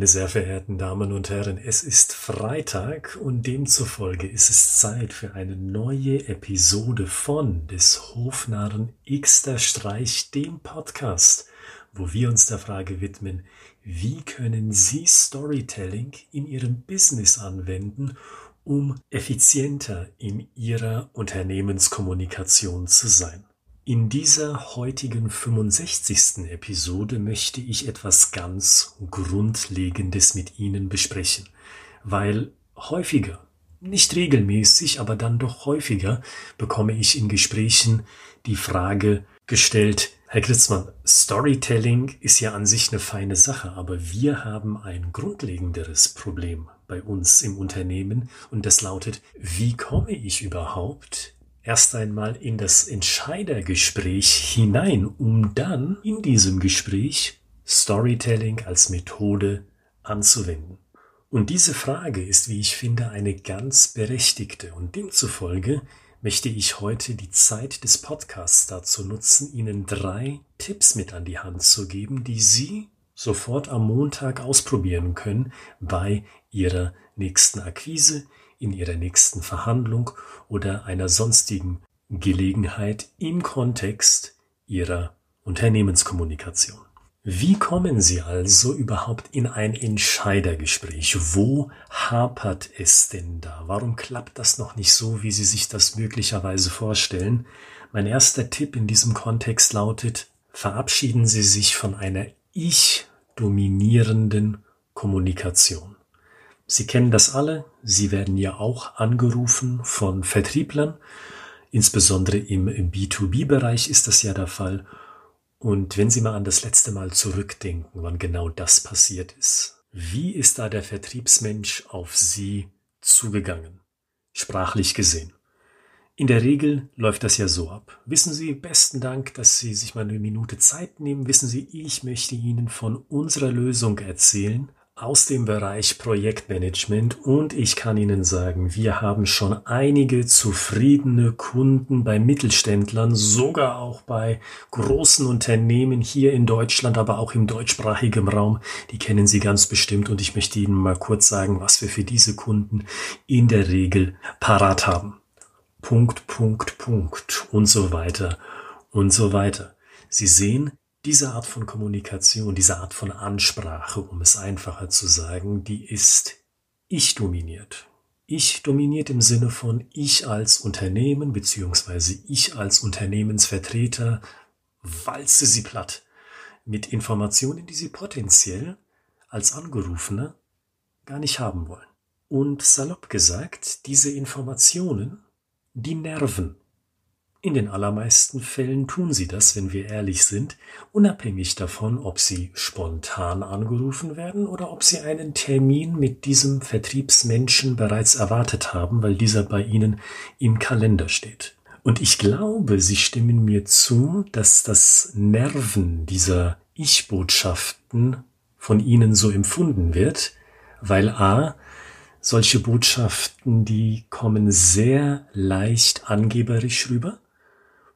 Meine sehr verehrten Damen und Herren, es ist Freitag und demzufolge ist es Zeit für eine neue Episode von des Hofnarren Xter Streich, dem Podcast, wo wir uns der Frage widmen, wie können Sie Storytelling in Ihrem Business anwenden, um effizienter in Ihrer Unternehmenskommunikation zu sein. In dieser heutigen 65. Episode möchte ich etwas ganz Grundlegendes mit Ihnen besprechen, weil häufiger, nicht regelmäßig, aber dann doch häufiger bekomme ich in Gesprächen die Frage gestellt, Herr Kritzmann, Storytelling ist ja an sich eine feine Sache, aber wir haben ein grundlegenderes Problem bei uns im Unternehmen und das lautet, wie komme ich überhaupt erst einmal in das Entscheidergespräch hinein, um dann in diesem Gespräch Storytelling als Methode anzuwenden. Und diese Frage ist, wie ich finde, eine ganz berechtigte und demzufolge möchte ich heute die Zeit des Podcasts dazu nutzen, Ihnen drei Tipps mit an die Hand zu geben, die Sie sofort am Montag ausprobieren können bei Ihrer nächsten Akquise, in ihrer nächsten Verhandlung oder einer sonstigen Gelegenheit im Kontext ihrer Unternehmenskommunikation. Wie kommen Sie also überhaupt in ein Entscheidergespräch? Wo hapert es denn da? Warum klappt das noch nicht so, wie Sie sich das möglicherweise vorstellen? Mein erster Tipp in diesem Kontext lautet, verabschieden Sie sich von einer ich-dominierenden Kommunikation. Sie kennen das alle. Sie werden ja auch angerufen von Vertrieblern. Insbesondere im B2B-Bereich ist das ja der Fall. Und wenn Sie mal an das letzte Mal zurückdenken, wann genau das passiert ist, wie ist da der Vertriebsmensch auf Sie zugegangen? Sprachlich gesehen. In der Regel läuft das ja so ab. Wissen Sie, besten Dank, dass Sie sich mal eine Minute Zeit nehmen. Wissen Sie, ich möchte Ihnen von unserer Lösung erzählen aus dem Bereich Projektmanagement und ich kann Ihnen sagen, wir haben schon einige zufriedene Kunden bei Mittelständlern, sogar auch bei großen Unternehmen hier in Deutschland, aber auch im deutschsprachigen Raum. Die kennen Sie ganz bestimmt und ich möchte Ihnen mal kurz sagen, was wir für diese Kunden in der Regel parat haben. Punkt, Punkt, Punkt und so weiter und so weiter. Sie sehen, diese Art von Kommunikation, diese Art von Ansprache, um es einfacher zu sagen, die ist ich dominiert. Ich dominiert im Sinne von ich als Unternehmen beziehungsweise ich als Unternehmensvertreter walze sie platt mit Informationen, die sie potenziell als Angerufene gar nicht haben wollen. Und salopp gesagt, diese Informationen, die nerven in den allermeisten Fällen tun sie das, wenn wir ehrlich sind, unabhängig davon, ob sie spontan angerufen werden oder ob sie einen Termin mit diesem Vertriebsmenschen bereits erwartet haben, weil dieser bei ihnen im Kalender steht. Und ich glaube, Sie stimmen mir zu, dass das Nerven dieser Ich-Botschaften von Ihnen so empfunden wird, weil a, solche Botschaften, die kommen sehr leicht angeberisch rüber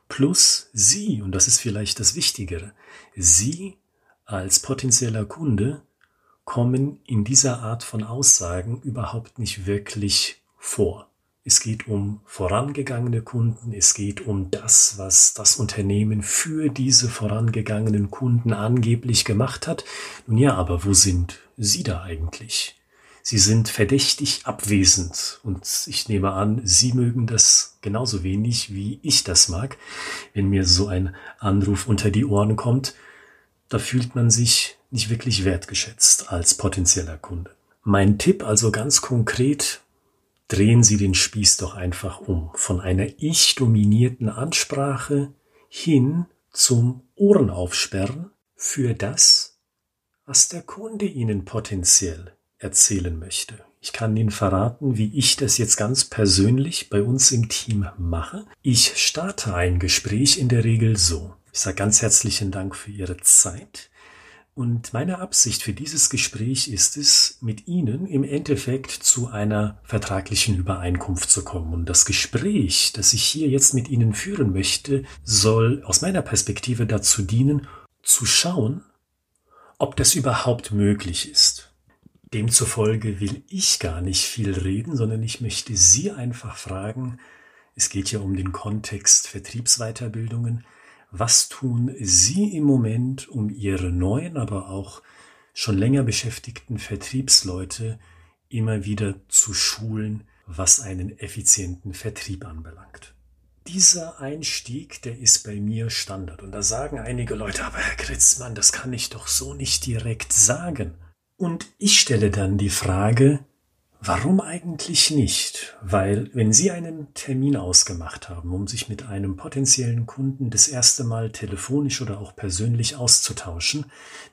plus Sie, und das ist vielleicht das Wichtigere, Sie als potenzieller Kunde kommen in dieser Art von Aussagen überhaupt nicht wirklich vor. Es geht um vorangegangene Kunden, es geht um das, was das Unternehmen für diese vorangegangenen Kunden angeblich gemacht hat. Nun ja, aber wo sind Sie da eigentlich? Sie sind verdächtig abwesend und ich nehme an, Sie mögen das genauso wenig, wie ich das mag. Wenn mir so ein Anruf unter die Ohren kommt, da fühlt man sich nicht wirklich wertgeschätzt als potenzieller Kunde. Mein Tipp also ganz konkret, drehen Sie den Spieß doch einfach um von einer ich-dominierten Ansprache hin zum Ohrenaufsperren für das, was der Kunde Ihnen potenziell erzählen möchte. Ich kann Ihnen verraten, wie ich das jetzt ganz persönlich bei uns im Team mache. Ich starte ein Gespräch in der Regel so. Ich sage ganz herzlichen Dank für Ihre Zeit. Und meine Absicht für dieses Gespräch ist es, mit Ihnen im Endeffekt zu einer vertraglichen Übereinkunft zu kommen. Und das Gespräch, das ich hier jetzt mit Ihnen führen möchte, soll aus meiner Perspektive dazu dienen, zu schauen, ob das überhaupt möglich ist. Demzufolge will ich gar nicht viel reden, sondern ich möchte Sie einfach fragen, es geht ja um den Kontext Vertriebsweiterbildungen, was tun Sie im Moment, um Ihre neuen, aber auch schon länger beschäftigten Vertriebsleute immer wieder zu schulen, was einen effizienten Vertrieb anbelangt? Dieser Einstieg, der ist bei mir Standard. Und da sagen einige Leute, aber Herr Kritzmann, das kann ich doch so nicht direkt sagen. Und ich stelle dann die Frage, Warum eigentlich nicht? Weil wenn Sie einen Termin ausgemacht haben, um sich mit einem potenziellen Kunden das erste Mal telefonisch oder auch persönlich auszutauschen,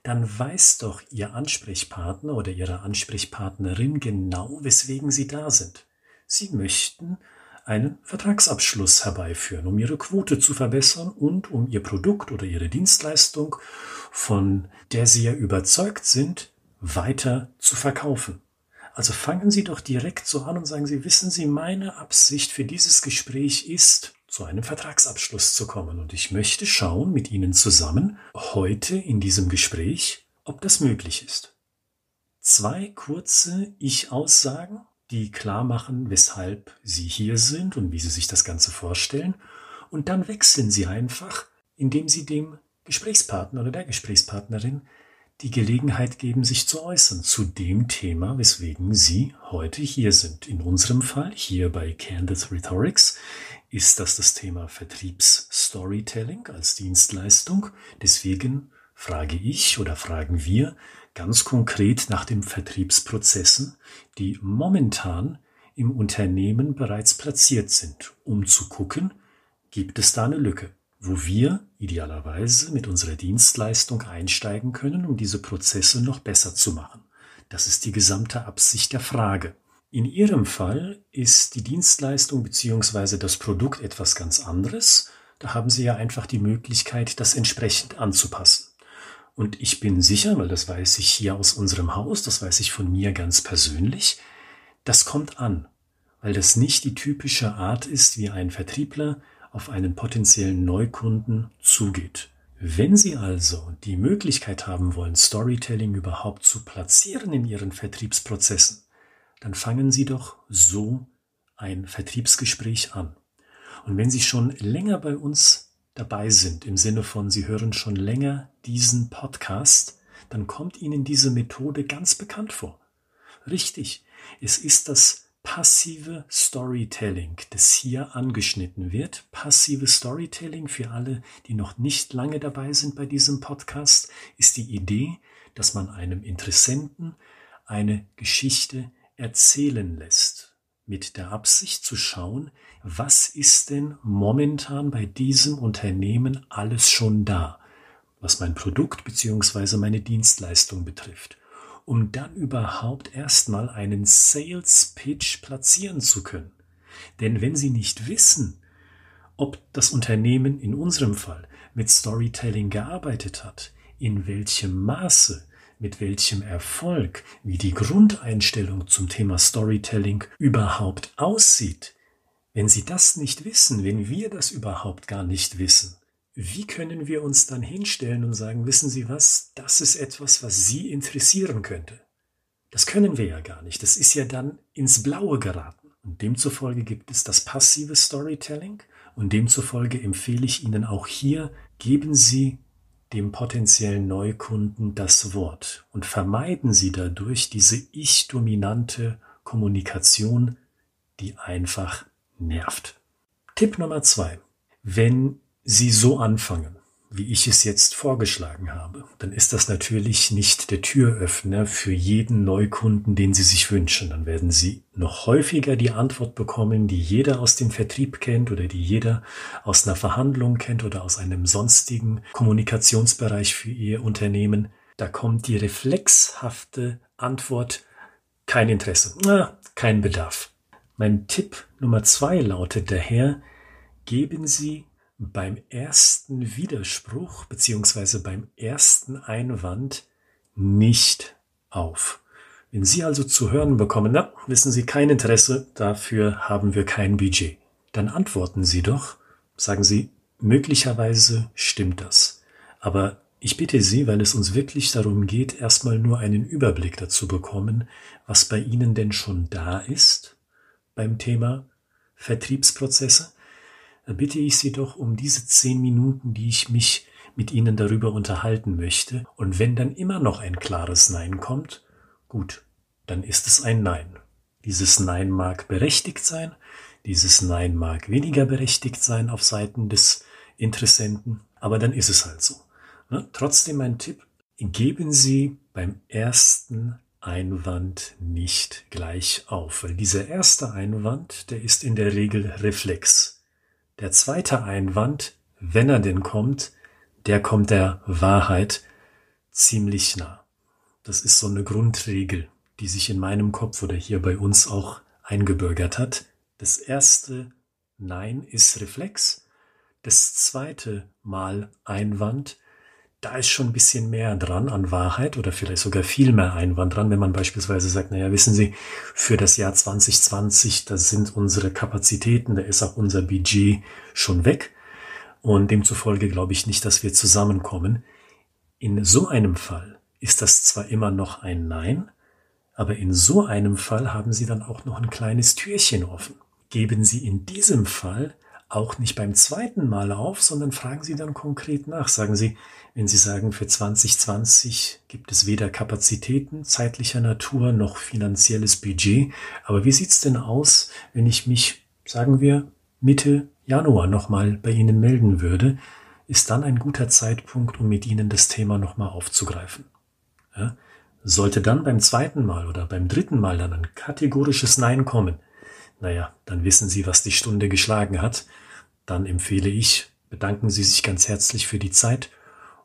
dann weiß doch Ihr Ansprechpartner oder Ihre Ansprechpartnerin genau, weswegen Sie da sind. Sie möchten einen Vertragsabschluss herbeiführen, um Ihre Quote zu verbessern und um Ihr Produkt oder Ihre Dienstleistung, von der Sie ja überzeugt sind, weiter zu verkaufen. Also fangen Sie doch direkt so an und sagen Sie, wissen Sie, meine Absicht für dieses Gespräch ist, zu einem Vertragsabschluss zu kommen. Und ich möchte schauen mit Ihnen zusammen heute in diesem Gespräch, ob das möglich ist. Zwei kurze Ich-Aussagen, die klar machen, weshalb Sie hier sind und wie Sie sich das Ganze vorstellen. Und dann wechseln Sie einfach, indem Sie dem Gesprächspartner oder der Gesprächspartnerin die Gelegenheit geben, sich zu äußern zu dem Thema, weswegen Sie heute hier sind. In unserem Fall, hier bei Candid Rhetorics, ist das das Thema Vertriebsstorytelling als Dienstleistung. Deswegen frage ich oder fragen wir ganz konkret nach den Vertriebsprozessen, die momentan im Unternehmen bereits platziert sind, um zu gucken, gibt es da eine Lücke wo wir idealerweise mit unserer Dienstleistung einsteigen können, um diese Prozesse noch besser zu machen. Das ist die gesamte Absicht der Frage. In Ihrem Fall ist die Dienstleistung bzw. das Produkt etwas ganz anderes. Da haben Sie ja einfach die Möglichkeit, das entsprechend anzupassen. Und ich bin sicher, weil das weiß ich hier aus unserem Haus, das weiß ich von mir ganz persönlich, das kommt an, weil das nicht die typische Art ist, wie ein Vertriebler auf einen potenziellen Neukunden zugeht. Wenn Sie also die Möglichkeit haben wollen, Storytelling überhaupt zu platzieren in Ihren Vertriebsprozessen, dann fangen Sie doch so ein Vertriebsgespräch an. Und wenn Sie schon länger bei uns dabei sind, im Sinne von Sie hören schon länger diesen Podcast, dann kommt Ihnen diese Methode ganz bekannt vor. Richtig, es ist das passive Storytelling, das hier angeschnitten wird. Passive Storytelling für alle, die noch nicht lange dabei sind bei diesem Podcast, ist die Idee, dass man einem Interessenten eine Geschichte erzählen lässt, mit der Absicht zu schauen, was ist denn momentan bei diesem Unternehmen alles schon da, was mein Produkt bzw. meine Dienstleistung betrifft um dann überhaupt erstmal einen Sales Pitch platzieren zu können. Denn wenn Sie nicht wissen, ob das Unternehmen in unserem Fall mit Storytelling gearbeitet hat, in welchem Maße, mit welchem Erfolg, wie die Grundeinstellung zum Thema Storytelling überhaupt aussieht, wenn Sie das nicht wissen, wenn wir das überhaupt gar nicht wissen, wie können wir uns dann hinstellen und sagen, wissen Sie was, das ist etwas, was Sie interessieren könnte? Das können wir ja gar nicht. Das ist ja dann ins Blaue geraten. Und demzufolge gibt es das passive Storytelling. Und demzufolge empfehle ich Ihnen auch hier, geben Sie dem potenziellen Neukunden das Wort und vermeiden Sie dadurch diese ich-dominante Kommunikation, die einfach nervt. Tipp Nummer zwei. Wenn Sie so anfangen, wie ich es jetzt vorgeschlagen habe, dann ist das natürlich nicht der Türöffner für jeden Neukunden, den Sie sich wünschen. Dann werden Sie noch häufiger die Antwort bekommen, die jeder aus dem Vertrieb kennt oder die jeder aus einer Verhandlung kennt oder aus einem sonstigen Kommunikationsbereich für Ihr Unternehmen. Da kommt die reflexhafte Antwort, kein Interesse, ah, kein Bedarf. Mein Tipp Nummer zwei lautet daher, geben Sie beim ersten Widerspruch beziehungsweise beim ersten Einwand nicht auf. Wenn Sie also zu hören bekommen, na, wissen Sie kein Interesse, dafür haben wir kein Budget, dann antworten Sie doch, sagen Sie, möglicherweise stimmt das. Aber Ich bitte Sie, weil es uns wirklich darum geht, erstmal nur einen Überblick dazu bekommen, was bei Ihnen denn schon da ist beim Thema Vertriebsprozesse, bitte ich Sie doch um diese zehn Minuten, die ich mich mit Ihnen darüber unterhalten möchte. Und wenn dann immer noch ein klares Nein kommt, gut, dann ist es ein Nein. Dieses Nein mag berechtigt sein, dieses Nein mag weniger berechtigt sein auf Seiten des Interessenten, aber dann ist es halt so. Ne? Trotzdem mein Tipp, geben Sie beim ersten Einwand nicht gleich auf, weil dieser erste Einwand, der ist in der Regel Reflex. Der zweite Einwand, wenn er denn kommt, der kommt der Wahrheit ziemlich nah. Das ist so eine Grundregel, die sich in meinem Kopf oder hier bei uns auch eingebürgert hat. Das erste Nein ist Reflex. Das zweite Mal Einwand da ist schon ein bisschen mehr dran an Wahrheit oder vielleicht sogar viel mehr Einwand dran, wenn man beispielsweise sagt, naja, wissen Sie, für das Jahr 2020, da sind unsere Kapazitäten, da ist auch unser Budget schon weg und demzufolge glaube ich nicht, dass wir zusammenkommen. In so einem Fall ist das zwar immer noch ein Nein, aber in so einem Fall haben Sie dann auch noch ein kleines Türchen offen. Geben Sie in diesem Fall auch nicht beim zweiten Mal auf, sondern fragen Sie dann konkret nach. Sagen Sie, wenn Sie sagen, für 2020 gibt es weder Kapazitäten zeitlicher Natur noch finanzielles Budget. Aber wie sieht's denn aus, wenn ich mich, sagen wir, Mitte Januar nochmal bei Ihnen melden würde? Ist dann ein guter Zeitpunkt, um mit Ihnen das Thema nochmal aufzugreifen. Ja? Sollte dann beim zweiten Mal oder beim dritten Mal dann ein kategorisches Nein kommen, naja, dann wissen Sie, was die Stunde geschlagen hat. Dann empfehle ich, bedanken Sie sich ganz herzlich für die Zeit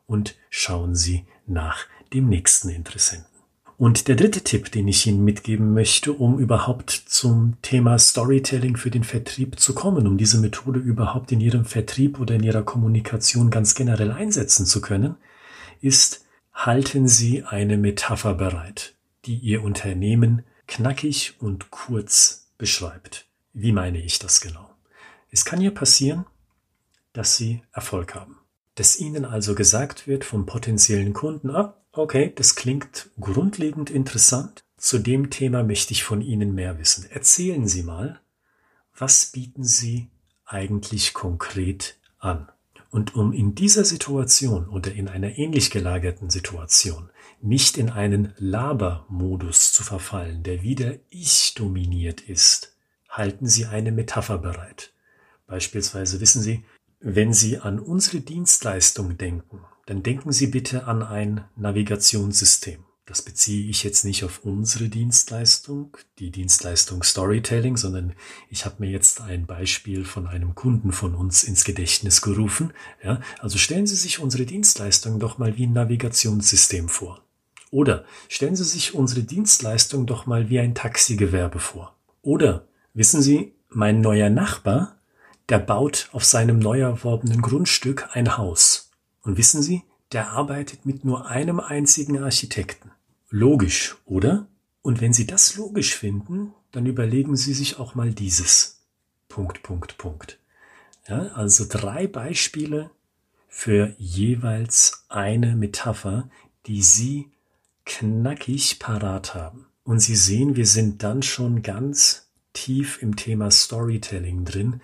und schauen Sie nach dem nächsten Interessenten. Und der dritte Tipp, den ich Ihnen mitgeben möchte, um überhaupt zum Thema Storytelling für den Vertrieb zu kommen, um diese Methode überhaupt in Ihrem Vertrieb oder in Ihrer Kommunikation ganz generell einsetzen zu können, ist, halten Sie eine Metapher bereit, die Ihr Unternehmen knackig und kurz beschreibt. Wie meine ich das genau? Es kann ja passieren, dass Sie Erfolg haben dass Ihnen also gesagt wird vom potenziellen Kunden, ah, okay, das klingt grundlegend interessant, zu dem Thema möchte ich von Ihnen mehr wissen. Erzählen Sie mal, was bieten Sie eigentlich konkret an? Und um in dieser Situation oder in einer ähnlich gelagerten Situation nicht in einen Labermodus zu verfallen, der wieder ich dominiert ist, halten Sie eine Metapher bereit. Beispielsweise wissen Sie, wenn Sie an unsere Dienstleistung denken, dann denken Sie bitte an ein Navigationssystem. Das beziehe ich jetzt nicht auf unsere Dienstleistung, die Dienstleistung Storytelling, sondern ich habe mir jetzt ein Beispiel von einem Kunden von uns ins Gedächtnis gerufen. Ja, also stellen Sie sich unsere Dienstleistung doch mal wie ein Navigationssystem vor. Oder stellen Sie sich unsere Dienstleistung doch mal wie ein Taxigewerbe vor. Oder wissen Sie, mein neuer Nachbar, der baut auf seinem neu erworbenen Grundstück ein Haus. Und wissen Sie, der arbeitet mit nur einem einzigen Architekten. Logisch, oder? Und wenn Sie das logisch finden, dann überlegen Sie sich auch mal dieses. Punkt, Punkt, Punkt. Ja, also drei Beispiele für jeweils eine Metapher, die Sie knackig parat haben. Und Sie sehen, wir sind dann schon ganz tief im Thema Storytelling drin,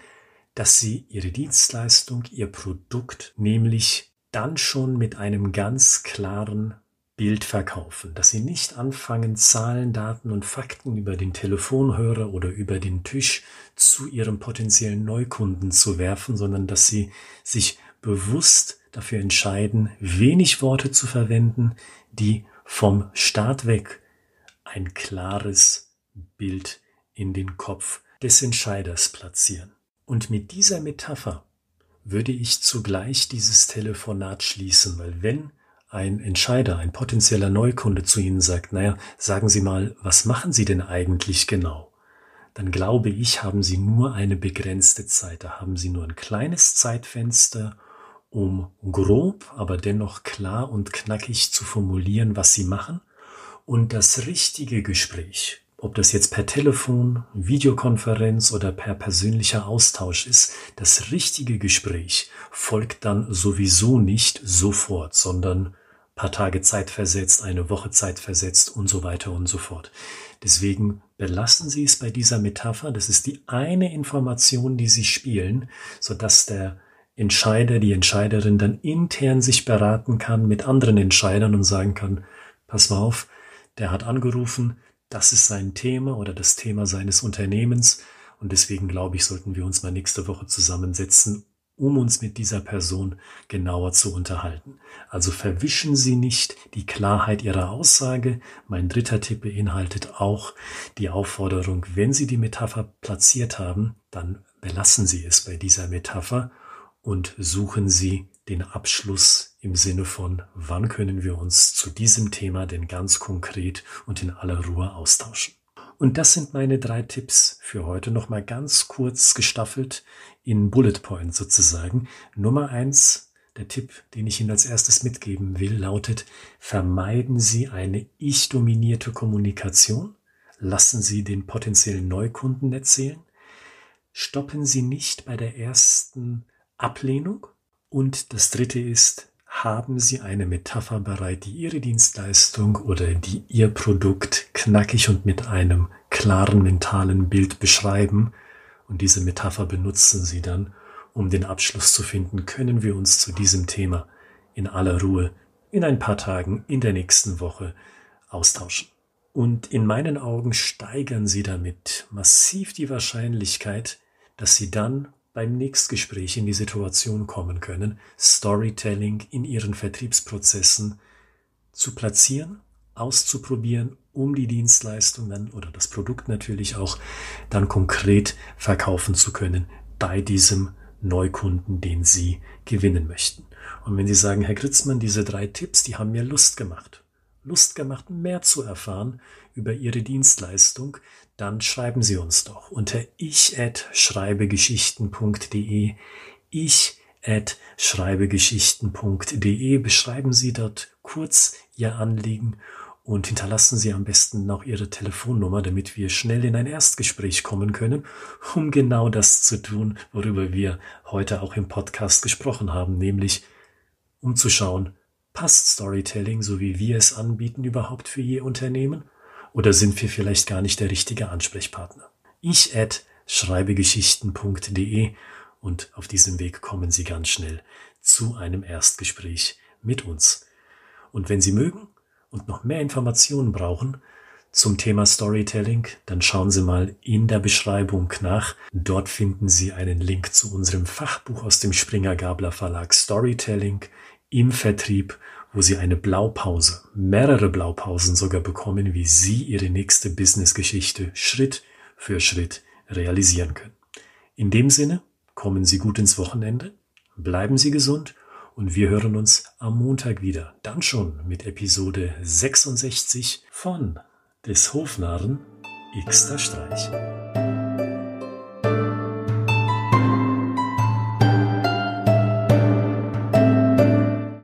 dass sie ihre Dienstleistung, ihr Produkt nämlich dann schon mit einem ganz klaren Bild verkaufen, dass sie nicht anfangen, Zahlen, Daten und Fakten über den Telefonhörer oder über den Tisch zu ihrem potenziellen Neukunden zu werfen, sondern dass sie sich bewusst dafür entscheiden, wenig Worte zu verwenden, die vom Start weg ein klares Bild in den Kopf des Entscheiders platzieren. Und mit dieser Metapher würde ich zugleich dieses Telefonat schließen, weil wenn ein Entscheider, ein potenzieller Neukunde zu Ihnen sagt, naja, sagen Sie mal, was machen Sie denn eigentlich genau? Dann glaube ich, haben Sie nur eine begrenzte Zeit. Da haben Sie nur ein kleines Zeitfenster, um grob, aber dennoch klar und knackig zu formulieren, was Sie machen. Und das richtige Gespräch, ob das jetzt per Telefon, Videokonferenz oder per persönlicher Austausch ist, das richtige Gespräch folgt dann sowieso nicht sofort, sondern paar Tage Zeit versetzt, eine Woche Zeit versetzt und so weiter und so fort. Deswegen belassen Sie es bei dieser Metapher. Das ist die eine Information, die Sie spielen, sodass der Entscheider, die Entscheiderin dann intern sich beraten kann mit anderen Entscheidern und sagen kann, pass mal auf, der hat angerufen, das ist sein Thema oder das Thema seines Unternehmens und deswegen glaube ich, sollten wir uns mal nächste Woche zusammensetzen, um uns mit dieser Person genauer zu unterhalten. Also verwischen Sie nicht die Klarheit Ihrer Aussage. Mein dritter Tipp beinhaltet auch die Aufforderung, wenn Sie die Metapher platziert haben, dann belassen Sie es bei dieser Metapher und suchen Sie den Abschluss im Sinne von, wann können wir uns zu diesem Thema denn ganz konkret und in aller Ruhe austauschen. Und das sind meine drei Tipps für heute nochmal ganz kurz gestaffelt in Bullet Point sozusagen. Nummer eins, der Tipp, den ich Ihnen als erstes mitgeben will, lautet, vermeiden Sie eine ich-dominierte Kommunikation. Lassen Sie den potenziellen Neukunden erzählen. Stoppen Sie nicht bei der ersten Ablehnung. Und das dritte ist, haben Sie eine Metapher bereit, die Ihre Dienstleistung oder die Ihr Produkt knackig und mit einem klaren mentalen Bild beschreiben. Und diese Metapher benutzen Sie dann, um den Abschluss zu finden, können wir uns zu diesem Thema in aller Ruhe in ein paar Tagen in der nächsten Woche austauschen. Und in meinen Augen steigern Sie damit massiv die Wahrscheinlichkeit, dass Sie dann beim Nächstgespräch in die Situation kommen können, Storytelling in ihren Vertriebsprozessen zu platzieren, auszuprobieren, um die Dienstleistung dann oder das Produkt natürlich auch dann konkret verkaufen zu können bei diesem Neukunden, den Sie gewinnen möchten. Und wenn Sie sagen, Herr Gritzmann, diese drei Tipps, die haben mir Lust gemacht, Lust gemacht, mehr zu erfahren über Ihre Dienstleistung, dann schreiben Sie uns doch unter ich@schreibegeschichten.de ich at schreibegeschichten.de beschreiben Sie dort kurz Ihr Anliegen und hinterlassen Sie am besten noch Ihre Telefonnummer, damit wir schnell in ein Erstgespräch kommen können, um genau das zu tun, worüber wir heute auch im Podcast gesprochen haben, nämlich um zu schauen, passt Storytelling, so wie wir es anbieten, überhaupt für Ihr Unternehmen? Oder sind wir vielleicht gar nicht der richtige Ansprechpartner? Ich at schreibegeschichten.de und auf diesem Weg kommen Sie ganz schnell zu einem Erstgespräch mit uns. Und wenn Sie mögen und noch mehr Informationen brauchen zum Thema Storytelling, dann schauen Sie mal in der Beschreibung nach. Dort finden Sie einen Link zu unserem Fachbuch aus dem Springer Gabler Verlag Storytelling im Vertrieb wo Sie eine Blaupause, mehrere Blaupausen sogar bekommen, wie Sie Ihre nächste Businessgeschichte Schritt für Schritt realisieren können. In dem Sinne, kommen Sie gut ins Wochenende, bleiben Sie gesund und wir hören uns am Montag wieder, dann schon mit Episode 66 von des Hofnarren Xter Streich.